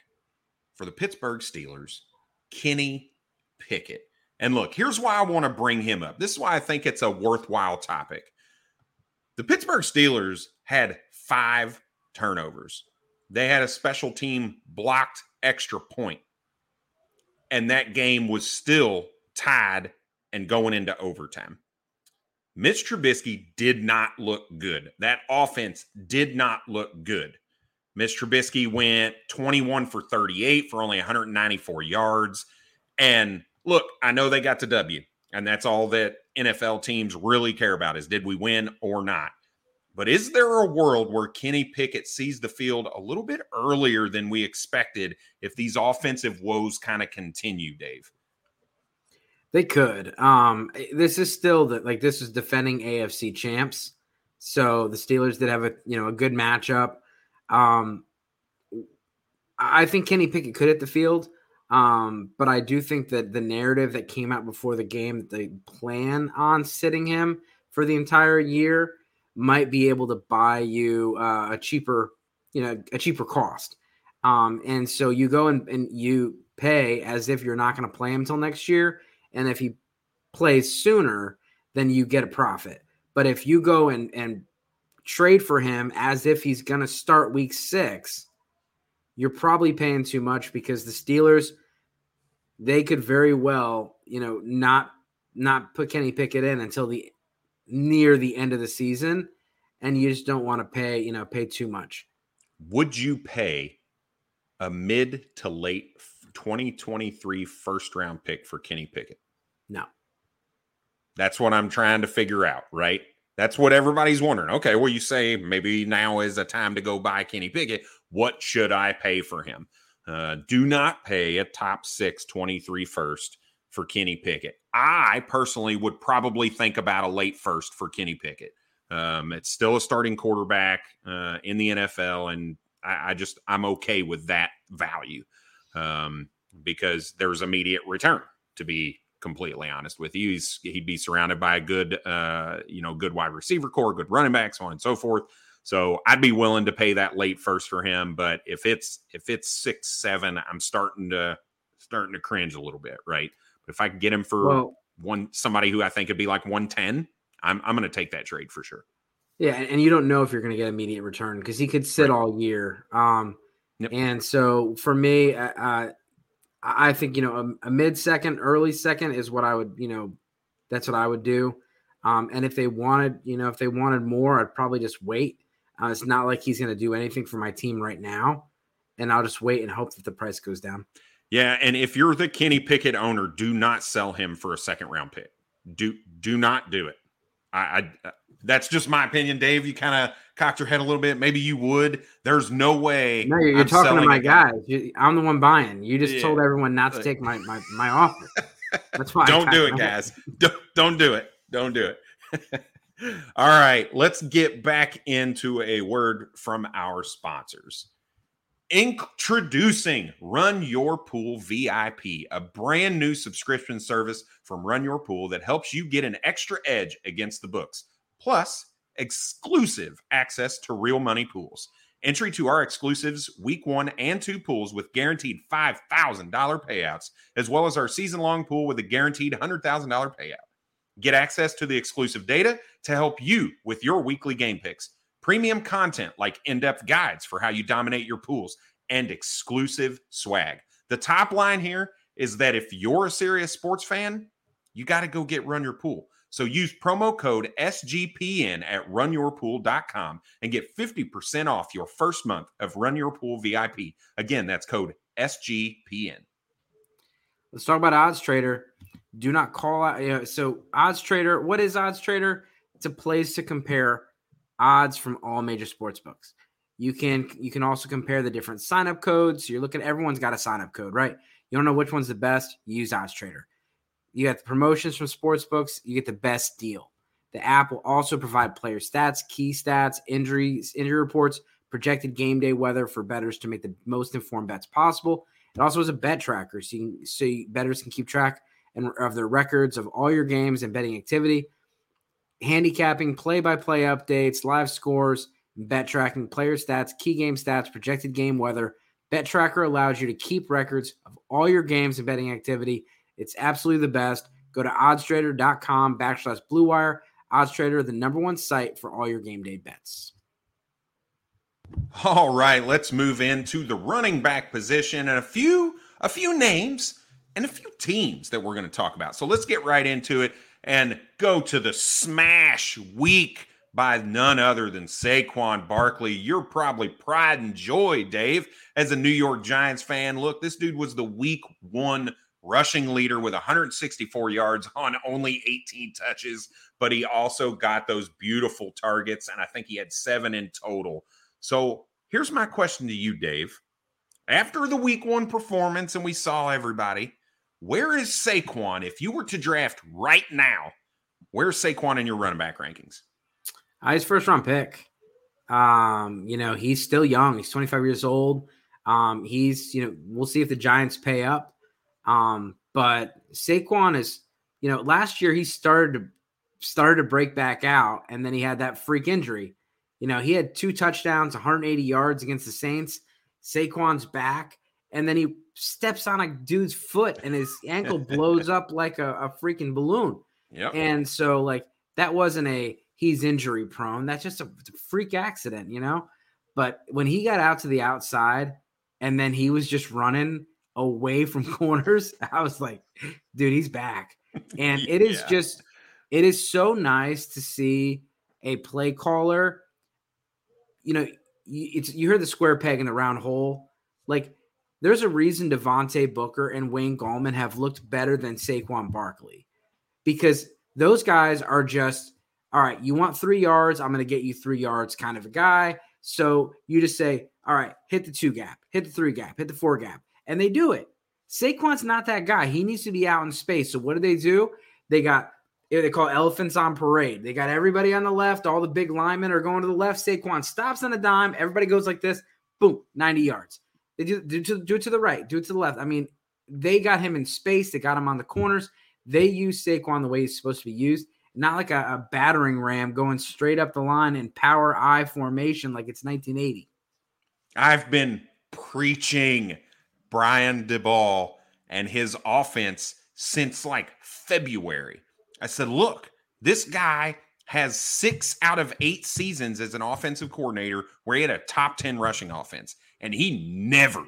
A: for the Pittsburgh Steelers, Kenny Pickett. And look, here's why I want to bring him up. This is why I think it's a worthwhile topic. The Pittsburgh Steelers had five turnovers. They had a special team blocked extra point and that game was still tied and going into overtime. Mitch Trubisky did not look good. That offense did not look good. Mitch Trubisky went 21 for 38 for only 194 yards. And look, I know they got to W, and that's all that NFL teams really care about is did we win or not. But is there a world where Kenny Pickett sees the field a little bit earlier than we expected if these offensive woes kind of continue, Dave?
B: They could. Um, this is still that like this is defending AFC champs. So the Steelers did have a you know a good matchup. Um, I think Kenny Pickett could hit the field. Um, but I do think that the narrative that came out before the game that they plan on sitting him for the entire year might be able to buy you uh, a cheaper, you know, a cheaper cost. Um, and so you go and, and you pay as if you're not going to play him until next year. And if he plays sooner, then you get a profit. But if you go and, and trade for him as if he's going to start week six, you're probably paying too much because the Steelers, they could very well, you know, not not put Kenny Pickett in until the near the end of the season. and you just don't want to pay, you know, pay too much.
A: Would you pay a mid to late 2023 first round pick for Kenny Pickett?
B: No.
A: That's what I'm trying to figure out, right? That's what everybody's wondering. Okay, well, you say maybe now is a time to go buy Kenny Pickett. What should I pay for him? Uh, do not pay a top six 23 first for Kenny Pickett. I personally would probably think about a late first for Kenny Pickett. Um, it's still a starting quarterback uh, in the NFL, and I, I, just I'm okay with that value um, because there's immediate return. To be completely honest with you, He's, he'd be surrounded by a good, uh, you know, good wide receiver corps, good running backs, so on and so forth. So I'd be willing to pay that late first for him. But if it's if it's six seven, I'm starting to starting to cringe a little bit, right? But if I can get him for well, one somebody who I think would be like one ten, I'm I'm going to take that trade for sure.
B: Yeah, and you don't know if you're going to get immediate return because he could sit right. all year. Um, yep. and so for me, uh, uh I think you know a, a mid second, early second is what I would you know that's what I would do. Um, and if they wanted, you know, if they wanted more, I'd probably just wait. Uh, it's not like he's going to do anything for my team right now, and I'll just wait and hope that the price goes down.
A: Yeah, and if you're the Kenny Pickett owner, do not sell him for a second round pick. Do do not do it. I, I that's just my opinion, Dave. You kind of cocked your head a little bit. Maybe you would. There's no way.
B: No, you're, talking to my guys. I'm the one buying. You just yeah. told everyone not to take my my, my offer. That's why.
A: don't do it, guys. Don't, don't do it. Don't do it. All right, let's get back into a word from our sponsors. Introducing Run Your Pool VIP, a brand new subscription service from Run Your Pool that helps you get an extra edge against the books, plus exclusive access to real money pools. Entry to our exclusives week one and two pools with guaranteed $5,000 payouts, as well as our season long pool with a guaranteed $100,000 payout. Get access to the exclusive data to help you with your weekly game picks premium content like in depth guides for how you dominate your pools, and exclusive swag. The top line here is that if you're a serious sports fan, you got to go get Run Your Pool. So use promo code SGPN at runyourpool.com and get 50% off your first month of Run Your Pool VIP. Again, that's code SGPN.
B: Let's talk about Odds Trader. Do not call out. You know, so, Odds Trader, what is Odds Trader? It's a place to compare odds from all major sports books. You can you can also compare the different sign up codes. You're looking everyone's got a sign up code, right? You don't know which one's the best, you use Odds Trader. You got the promotions from sports books, you get the best deal. The app will also provide player stats, key stats, injuries, injury reports, projected game day weather for bettors to make the most informed bets possible. It also has a bet tracker, so you can, so you, bettors can keep track and of their records of all your games and betting activity handicapping, play by play updates, live scores, bet tracking, player stats, key game stats, projected game weather. Bet Tracker allows you to keep records of all your games and betting activity. It's absolutely the best. Go to oddstrader.com backslash blue wire. OddsTrader, the number one site for all your game day bets.
A: All right, let's move into the running back position and a few a few names and a few teams that we're going to talk about. So let's get right into it and go to the smash week by none other than Saquon Barkley. You're probably pride and joy, Dave, as a New York Giants fan. Look, this dude was the week one rushing leader with 164 yards on only 18 touches, but he also got those beautiful targets, and I think he had seven in total. So here's my question to you, Dave. After the week one performance, and we saw everybody, where is Saquon if you were to draft right now? Where's Saquon in your running back rankings?
B: Uh, his first round pick. Um, you know, he's still young. He's 25 years old. Um, he's, you know, we'll see if the Giants pay up. Um, but Saquon is, you know, last year he started to started to break back out, and then he had that freak injury. You know, he had two touchdowns, 180 yards against the Saints. Saquon's back and then he steps on a dude's foot and his ankle blows up like a, a freaking balloon.
A: Yeah.
B: And so like that wasn't a he's injury prone. That's just a, a freak accident, you know? But when he got out to the outside and then he was just running away from corners, I was like, dude, he's back. And it is yeah. just it is so nice to see a play caller you know, you, it's you heard the square peg in the round hole. Like, there's a reason Devontae Booker and Wayne Gallman have looked better than Saquon Barkley because those guys are just all right. You want three yards? I'm going to get you three yards, kind of a guy. So you just say, all right, hit the two gap, hit the three gap, hit the four gap, and they do it. Saquon's not that guy. He needs to be out in space. So what do they do? They got eh, they call elephants on parade. They got everybody on the left. All the big linemen are going to the left. Saquon stops on a dime. Everybody goes like this. Boom, 90 yards. They do, do, do it to the right, do it to the left. I mean, they got him in space. They got him on the mm. corners. They use Saquon the way he's supposed to be used, not like a, a battering ram going straight up the line in power I formation like it's 1980.
A: I've been preaching Brian Daboll and his offense since like February. I said, look, this guy has six out of eight seasons as an offensive coordinator where he had a top 10 rushing offense, and he never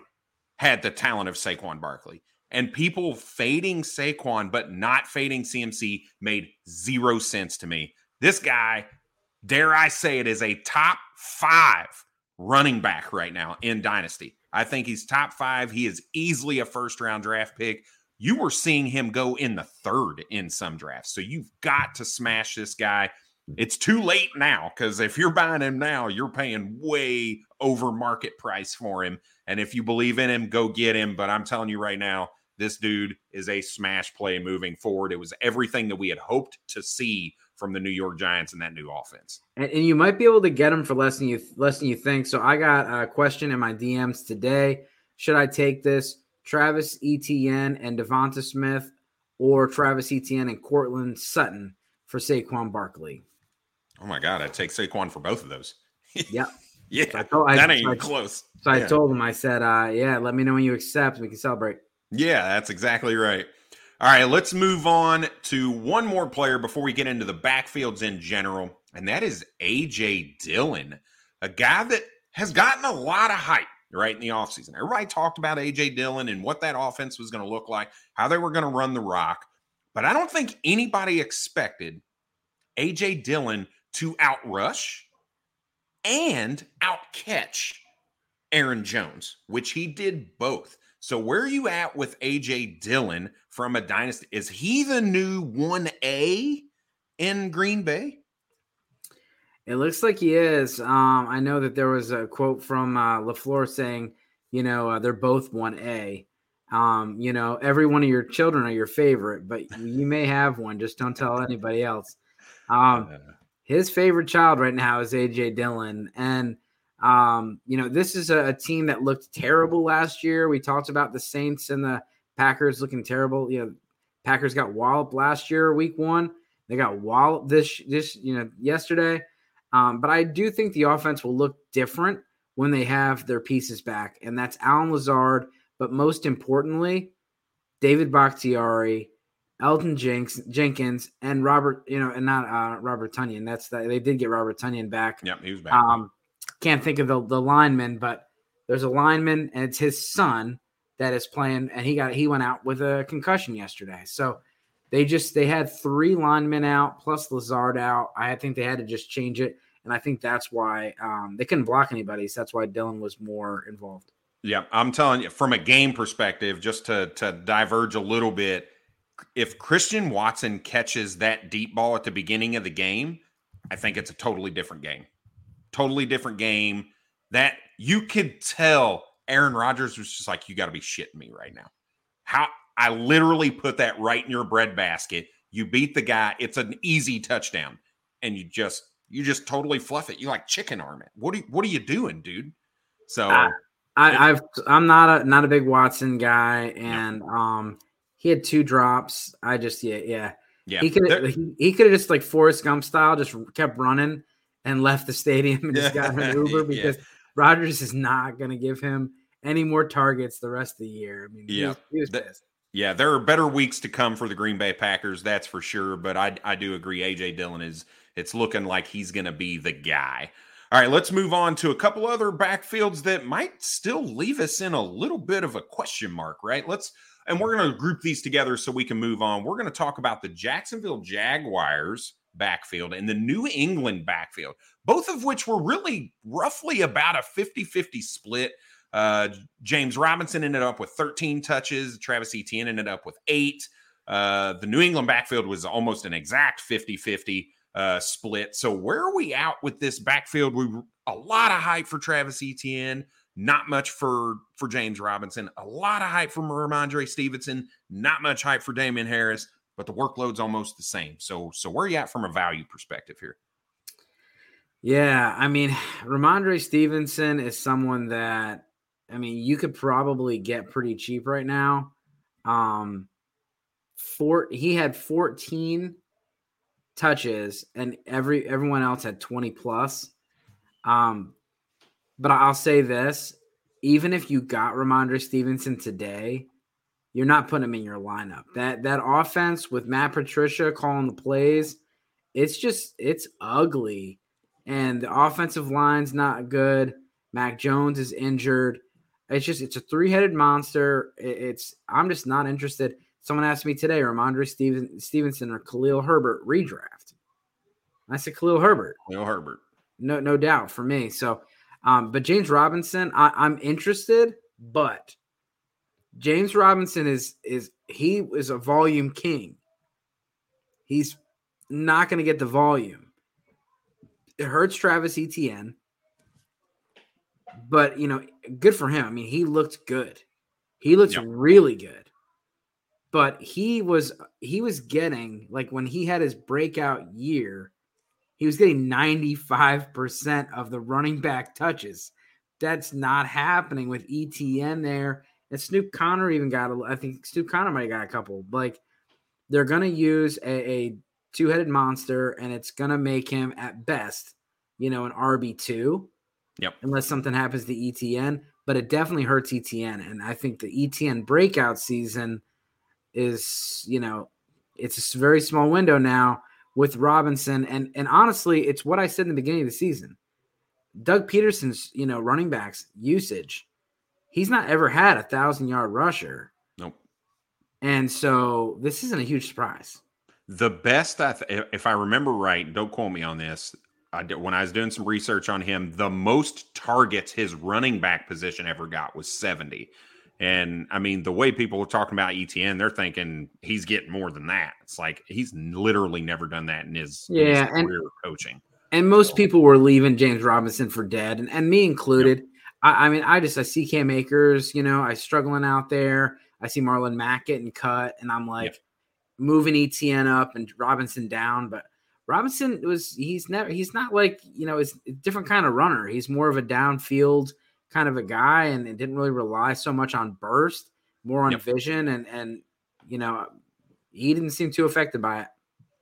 A: had the talent of Saquon Barkley. And people fading Saquon but not fading CMC made zero sense to me. This guy, dare I say it, is a top five running back right now in Dynasty. I think he's top five. He is easily a first round draft pick you were seeing him go in the third in some drafts. So you've got to smash this guy. It's too late now because if you're buying him now, you're paying way over market price for him. And if you believe in him, go get him. But I'm telling you right now, this dude is a smash play moving forward. It was everything that we had hoped to see from the New York Giants in that new offense.
B: And, and you might be able to get him for less than you less than you think. So I got a question in my DMs today. Should I take this? Travis Etienne and Devonta Smith, or Travis Etienne and Courtland Sutton for Saquon Barkley.
A: Oh my God, I'd take Saquon for both of those.
B: yeah.
A: yeah. So I told, that I, ain't so I, close.
B: So yeah. I told him, I said, uh, yeah, let me know when you accept. We can celebrate.
A: Yeah, that's exactly right. All right, let's move on to one more player before we get into the backfields in general, and that is AJ Dillon, a guy that has gotten a lot of hype right in the offseason. Everybody talked about AJ Dillon and what that offense was going to look like, how they were going to run the rock. But I don't think anybody expected AJ Dillon to outrush and outcatch Aaron Jones, which he did both. So where are you at with AJ Dillon from a dynasty? Is he the new 1A in Green Bay?
B: It looks like he is. Um, I know that there was a quote from uh, LaFleur saying, you know, uh, they're both 1A. Um, you know, every one of your children are your favorite, but you may have one. Just don't tell anybody else. Um, his favorite child right now is AJ Dillon. And, um, you know, this is a, a team that looked terrible last year. We talked about the Saints and the Packers looking terrible. You know, Packers got walloped last year, week one. They got walloped this, this, you know, yesterday. Um, but I do think the offense will look different when they have their pieces back, and that's Allen Lazard, but most importantly, David Bakhtiari, Elgton Jenks, Jenkins, and Robert, you know, and not uh, Robert Tonyan. That's that they did get Robert Tonyan back.
A: Yep, he was back.
B: Um, can't think of the, the lineman, but there's a lineman, and it's his son that is playing, and he got he went out with a concussion yesterday. So they just they had three linemen out plus Lazard out. I think they had to just change it, and I think that's why um, they couldn't block anybody. So that's why Dillon was more involved.
A: Yeah, I'm telling you, from a game perspective, just to to diverge a little bit, if Christian Watson catches that deep ball at the beginning of the game, I think it's a totally different game. Totally different game. That you could tell Aaron Rodgers was just like, you got to be shitting me right now. How I literally put that right in your breadbasket. You beat the guy. It's an easy touchdown, and you just you just totally fluff it. You like chicken arm it. What are you, what are you doing, dude? So
B: I, I have I'm not a not a big Watson guy, and no. um he had two drops. I just yeah yeah yeah he could he, he could have just like Forrest Gump style just kept running and left the stadium and just got an Uber because yeah. Rodgers is not going to give him any more targets the rest of the year. I mean, yeah, he was, he was.
A: Yeah, there are better weeks to come for the Green Bay Packers, that's for sure. But I, I do agree. AJ Dillon is it's looking like he's going to be the guy. All right, let's move on to a couple other backfields that might still leave us in a little bit of a question mark, right? Let's and we're going to group these together so we can move on. We're going to talk about the Jacksonville Jaguars backfield and the New England backfield, both of which were really roughly about a 50 50 split. Uh, James Robinson ended up with 13 touches, Travis Etienne ended up with eight. Uh, the New England backfield was almost an exact 50 50 uh, split. So, where are we out with this backfield? We a lot of hype for Travis Etienne, not much for for James Robinson, a lot of hype for Rhamondre Stevenson, not much hype for Damien Harris but the workload's almost the same. So, so where are you at from a value perspective here?
B: Yeah, I mean, Rhamondre Stevenson is someone that I mean you could probably get pretty cheap right now. Um, four he had 14 touches and every everyone else had 20 plus. Um, but I'll say this: even if you got Rhamondre Stevenson today, you're not putting him in your lineup. That that offense with Matt Patricia calling the plays, it's just it's ugly. And the offensive line's not good. Mac Jones is injured. It's just it's a three-headed monster. It's I'm just not interested. Someone asked me today, Rhamondre Steven, Stevenson or Khalil Herbert redraft. I said Khalil Herbert.
A: Khalil Herbert.
B: No, no doubt for me. So, um, but James Robinson, I, I'm interested, but James Robinson is is he is a volume king. He's not going to get the volume. It hurts Travis Etienne, but you know, good for him. I mean, he looked good. He looked really good. But he was he was getting like when he had his breakout year, he was getting 95% of the running back touches. That's not happening with Etienne there and Snoop Conner even got a, I think Snoop Conner might have got a couple. Like they're gonna use a, a two headed monster, and it's gonna make him at best, you know, an RB two.
A: Yep.
B: Unless something happens to Etienne, but it definitely hurts Etienne. and I think the Etienne breakout season is, you know, it's a very small window now with Robinson, and and honestly, it's what I said in the beginning of the season. Doug Pederson's, you know, running backs usage he's not ever had a thousand yard rusher.
A: Nope.
B: And so this isn't a huge surprise.
A: The best, I th- if I remember right, don't quote me on this. I did, when I was doing some research on him, the most targets his running back position ever got was 70. And I mean, the way people are talking about Etienne, they're thinking he's getting more than that. It's like he's literally never done that in his,
B: yeah,
A: in his career coaching.
B: And most people were leaving James Robinson for dead, and, and me included. Yep. I, I, mean, I just I see Cam Akers, you know, I struggling out there. I see Marlon Mack getting cut, and I'm like yep. moving Etienne up and Robinson down. But Robinson was he's never he's not like you know, it's a different kind of runner. He's more of a downfield kind of a guy, and it didn't really rely so much on burst, more on yep. vision, and and you know, he didn't seem too affected by it.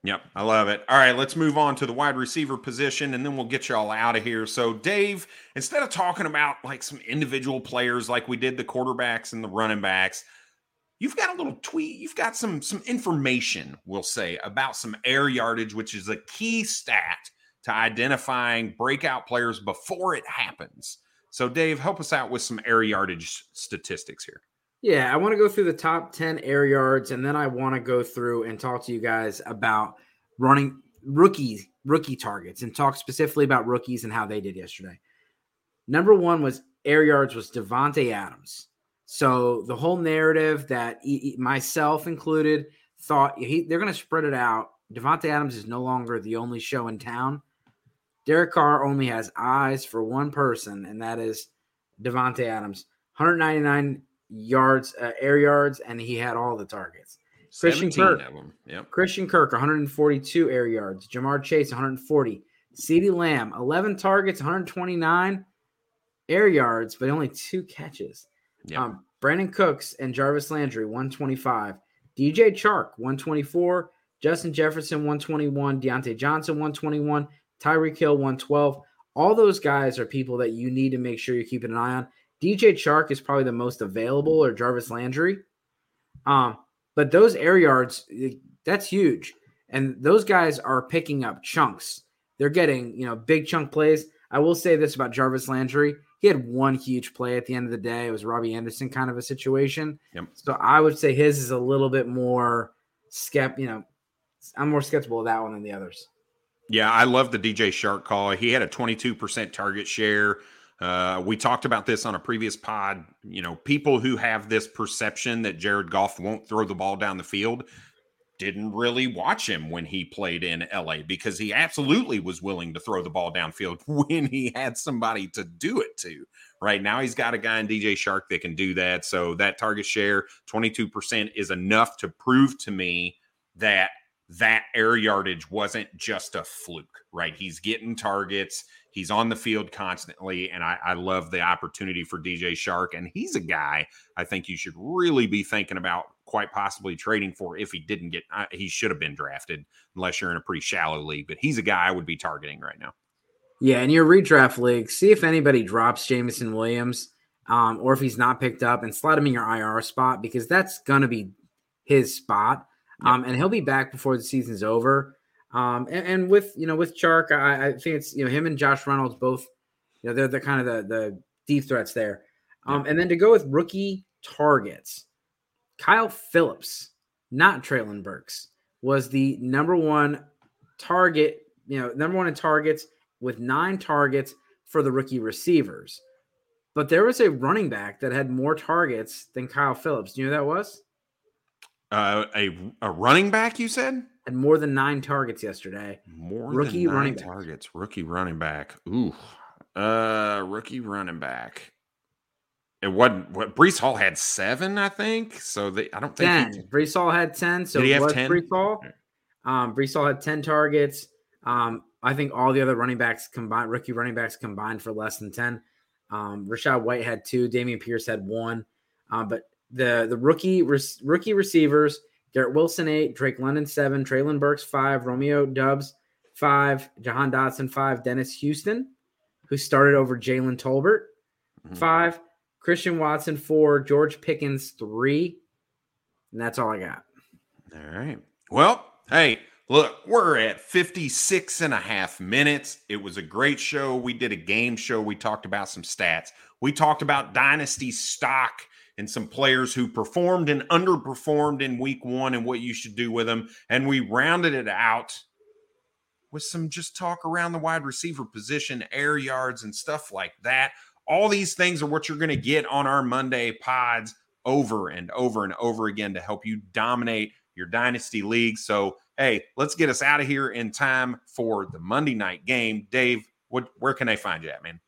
A: Yep, I love it. All right, let's move on to the wide receiver position and then we'll get you all out of here. So, Dave, instead of talking about like some individual players like we did the quarterbacks and the running backs, you've got a little tweet, you've got some some information, we'll say, about some air yardage, which is a key stat to identifying breakout players before it happens. So, Dave, help us out with some air yardage statistics here.
B: Yeah, I want to go through the top 10 air yards and then I want to go through and talk to you guys about running rookie rookie targets and talk specifically about rookies and how they did yesterday. Number 1 was air yards was Davante Adams. So the whole narrative that he, myself included thought he, they're going to spread it out. Davante Adams is no longer the only show in town. Derek Carr only has eyes for one person, and that is Davante Adams. 199 yards, uh, air yards, and he had all the targets. Christian Kirk,
A: yep.
B: Christian Kirk, 142 air yards. Ja'Marr Chase, 140. CeeDee Lamb, 11 targets, 129 air yards, but only two catches.
A: Yep. Um,
B: Brandin Cooks and Jarvis Landry, 125. DJ Chark, 124. Justin Jefferson, 121. Diontae Johnson, 121. Tyreek Hill, 112. All those guys are people that you need to make sure you're keeping an eye on. DJ Chark is probably the most available, or Jarvis Landry. Um, but those air yards, that's huge. And those guys are picking up chunks. They're getting, you know, big chunk plays. I will say this about Jarvis Landry. He had one huge play at the end of the day. It was Robby Anderson kind of a situation.
A: Yep.
B: So I would say his is a little bit more skept, you know, I'm more skeptical of that one than the others.
A: Yeah, I love the DJ Chark call. He had a 22% target share. Uh, we talked about this on a previous pod. You know, people who have this perception that Jared Goff won't throw the ball down the field didn't really watch him when he played in LA because he absolutely was willing to throw the ball downfield when he had somebody to do it to. Right now, he's got a guy in DJ Chark that can do that. So that target share, 22%, is enough to prove to me that that air yardage wasn't just a fluke, right? He's getting targets. He's on the field constantly, and I, I, love the opportunity for DJ Chark. And he's a guy I think you should really be thinking about quite possibly trading for if he didn't get. Uh, he should have been drafted, unless you're in a pretty shallow league. But he's a guy I would be targeting right now.
B: Yeah, in your redraft league, see if anybody drops Jameson Williams, um, or if he's not picked up, and slot him in your IR spot because that's gonna be his spot. Um, and he'll be back before the season's over. Um, and, and, with you know with Chark, I, I, think it's you know him and Josh Reynolds both, you know they're the kind of the the deep threats there. Um, and then to go with rookie targets, Kyle Philips, not Treylon Burks, was the number one target. You know, number one in targets with nine targets for the rookie receivers. But there was a running back that had more targets than Kyle Philips. Do you know who that was?
A: Uh, a a running back, you said?
B: And more than nine targets yesterday.
A: More rookie running back. targets. Rookie running back. Ooh, uh, rookie running back. It wasn't what Breece Hall had seven, I think. So they, I don't think
B: ten. He, Breece Hall had ten. So
A: did he have ten?
B: Breece Hall. Um, Breece Hall had ten targets. Um, I think all the other running backs combined, rookie running backs combined for less than ten. Um, Rachaad White had two. Dameon Pierce had one. Um, but the the rookie rookie receivers Garrett Wilson eight, Drake London seven, Treylon Burks five, Romeo Doubs five, Jahan Dotson five, Dennis Houston, who started over Jalen Tolbert mm-hmm. five, Christian Watson four, George Pickens three, and that's all I got.
A: All right. Well, hey, look, we're at 56 and a half minutes. It was a great show. We did a game show. We talked about some stats. We talked about dynasty stock and some players who performed and underperformed in week one and what you should do with them. And we rounded it out with some just talk around the wide receiver position, air yards, and stuff like that. All these things are what you're going to get on our Monday pods over and over and over again to help you dominate your dynasty league. So, hey, let's get us out of here in time for the Monday night game. Dave, what where can they find you at, man?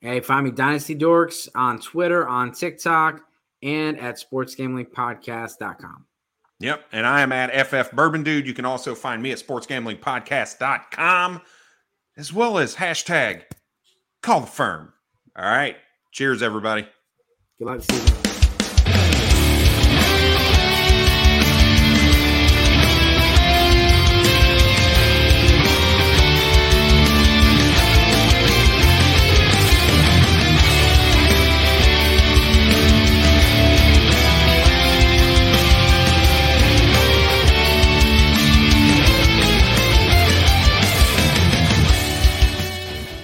B: Hey, find me Dynasty Dorks on Twitter, on TikTok, and at sportsgamblingpodcast.com.
A: Yep. And I am at FF Bourbon Dude. You can also find me at sportsgamblingpodcast.com as well as hashtag call the firm. All right. Cheers, everybody.
B: Good luck.